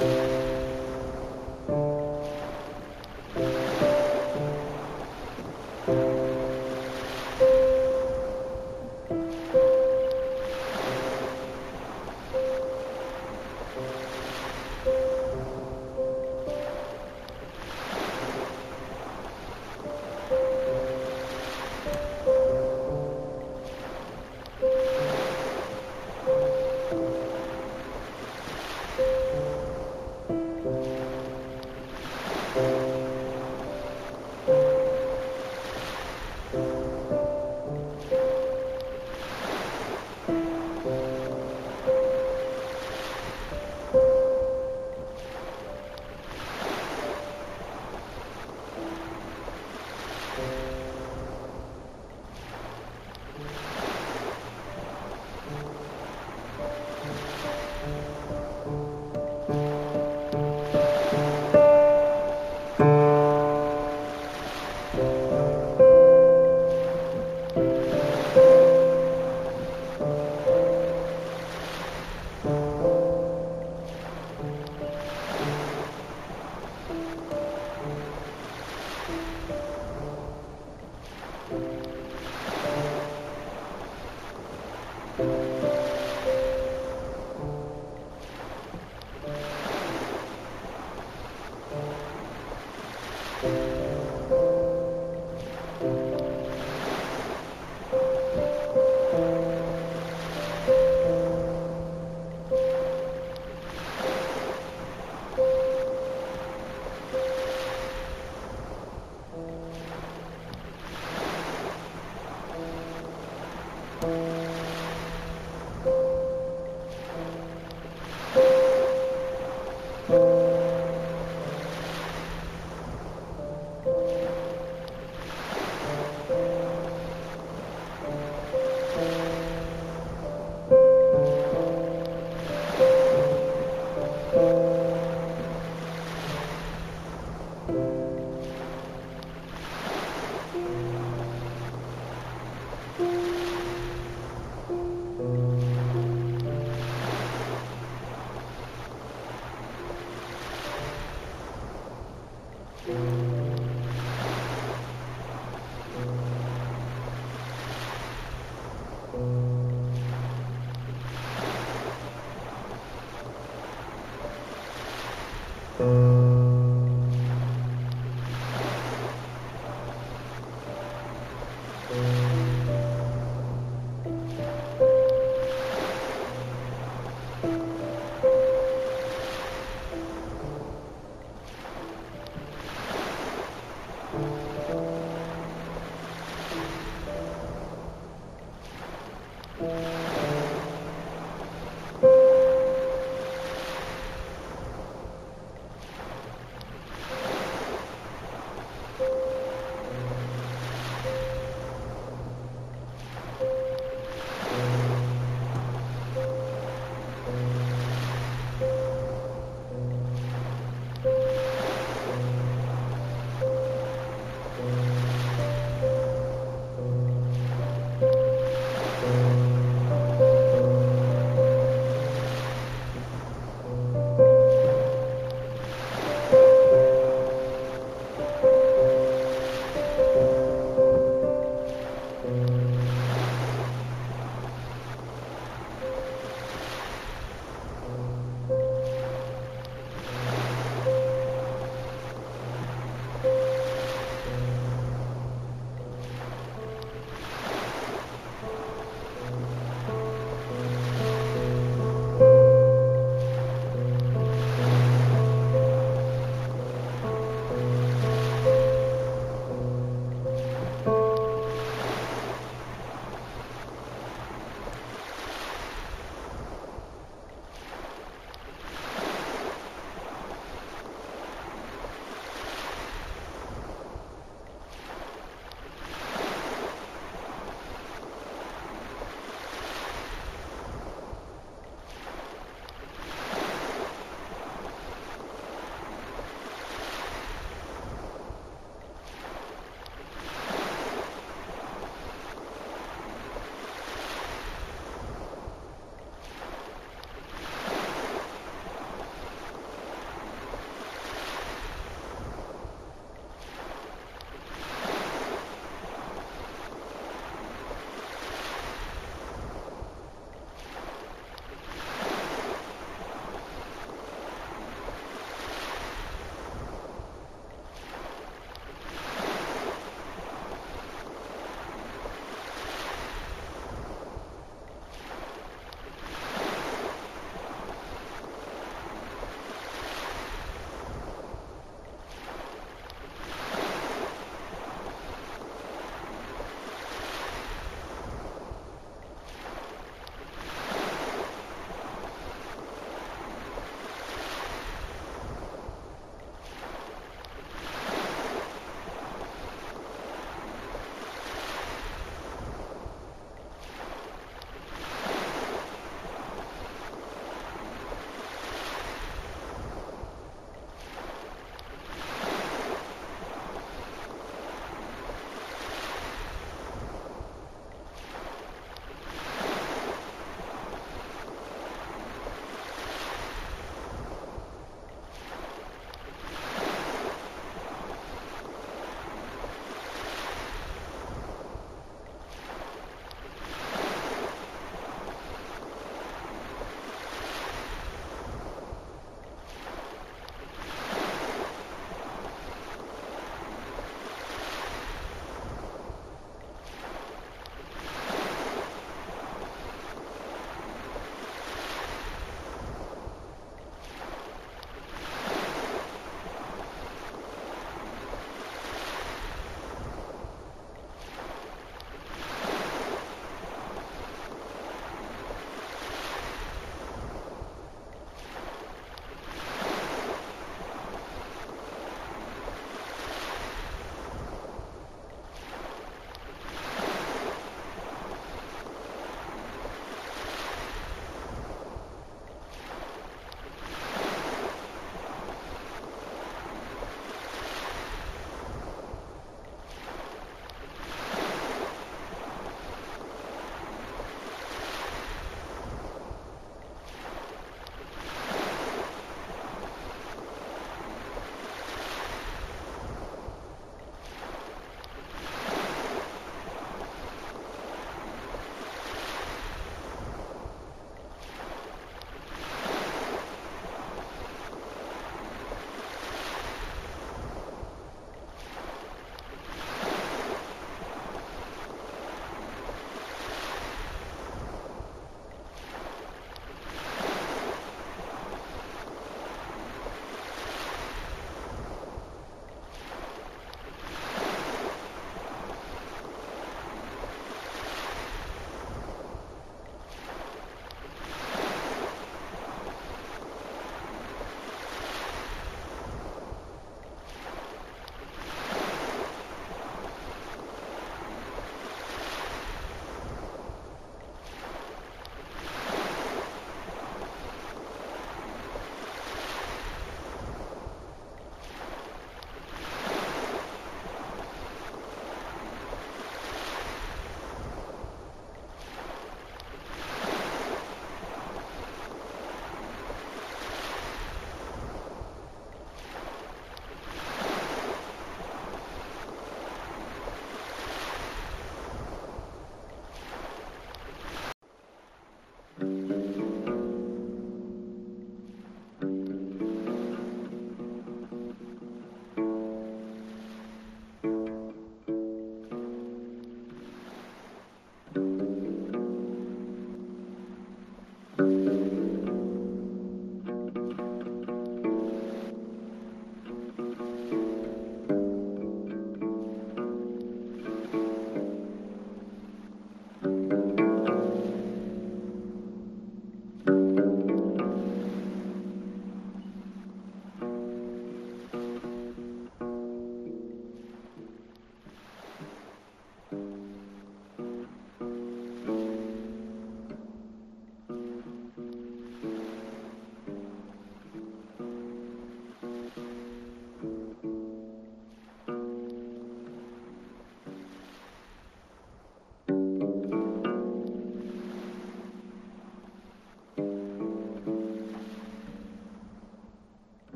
了。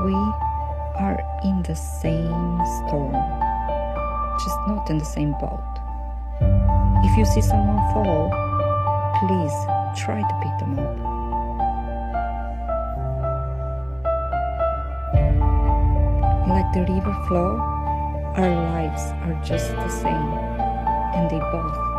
We are in the same storm, just not in the same boat. If you see someone fall, please try to pick them up. Like the river flow, our lives are just the same, and they both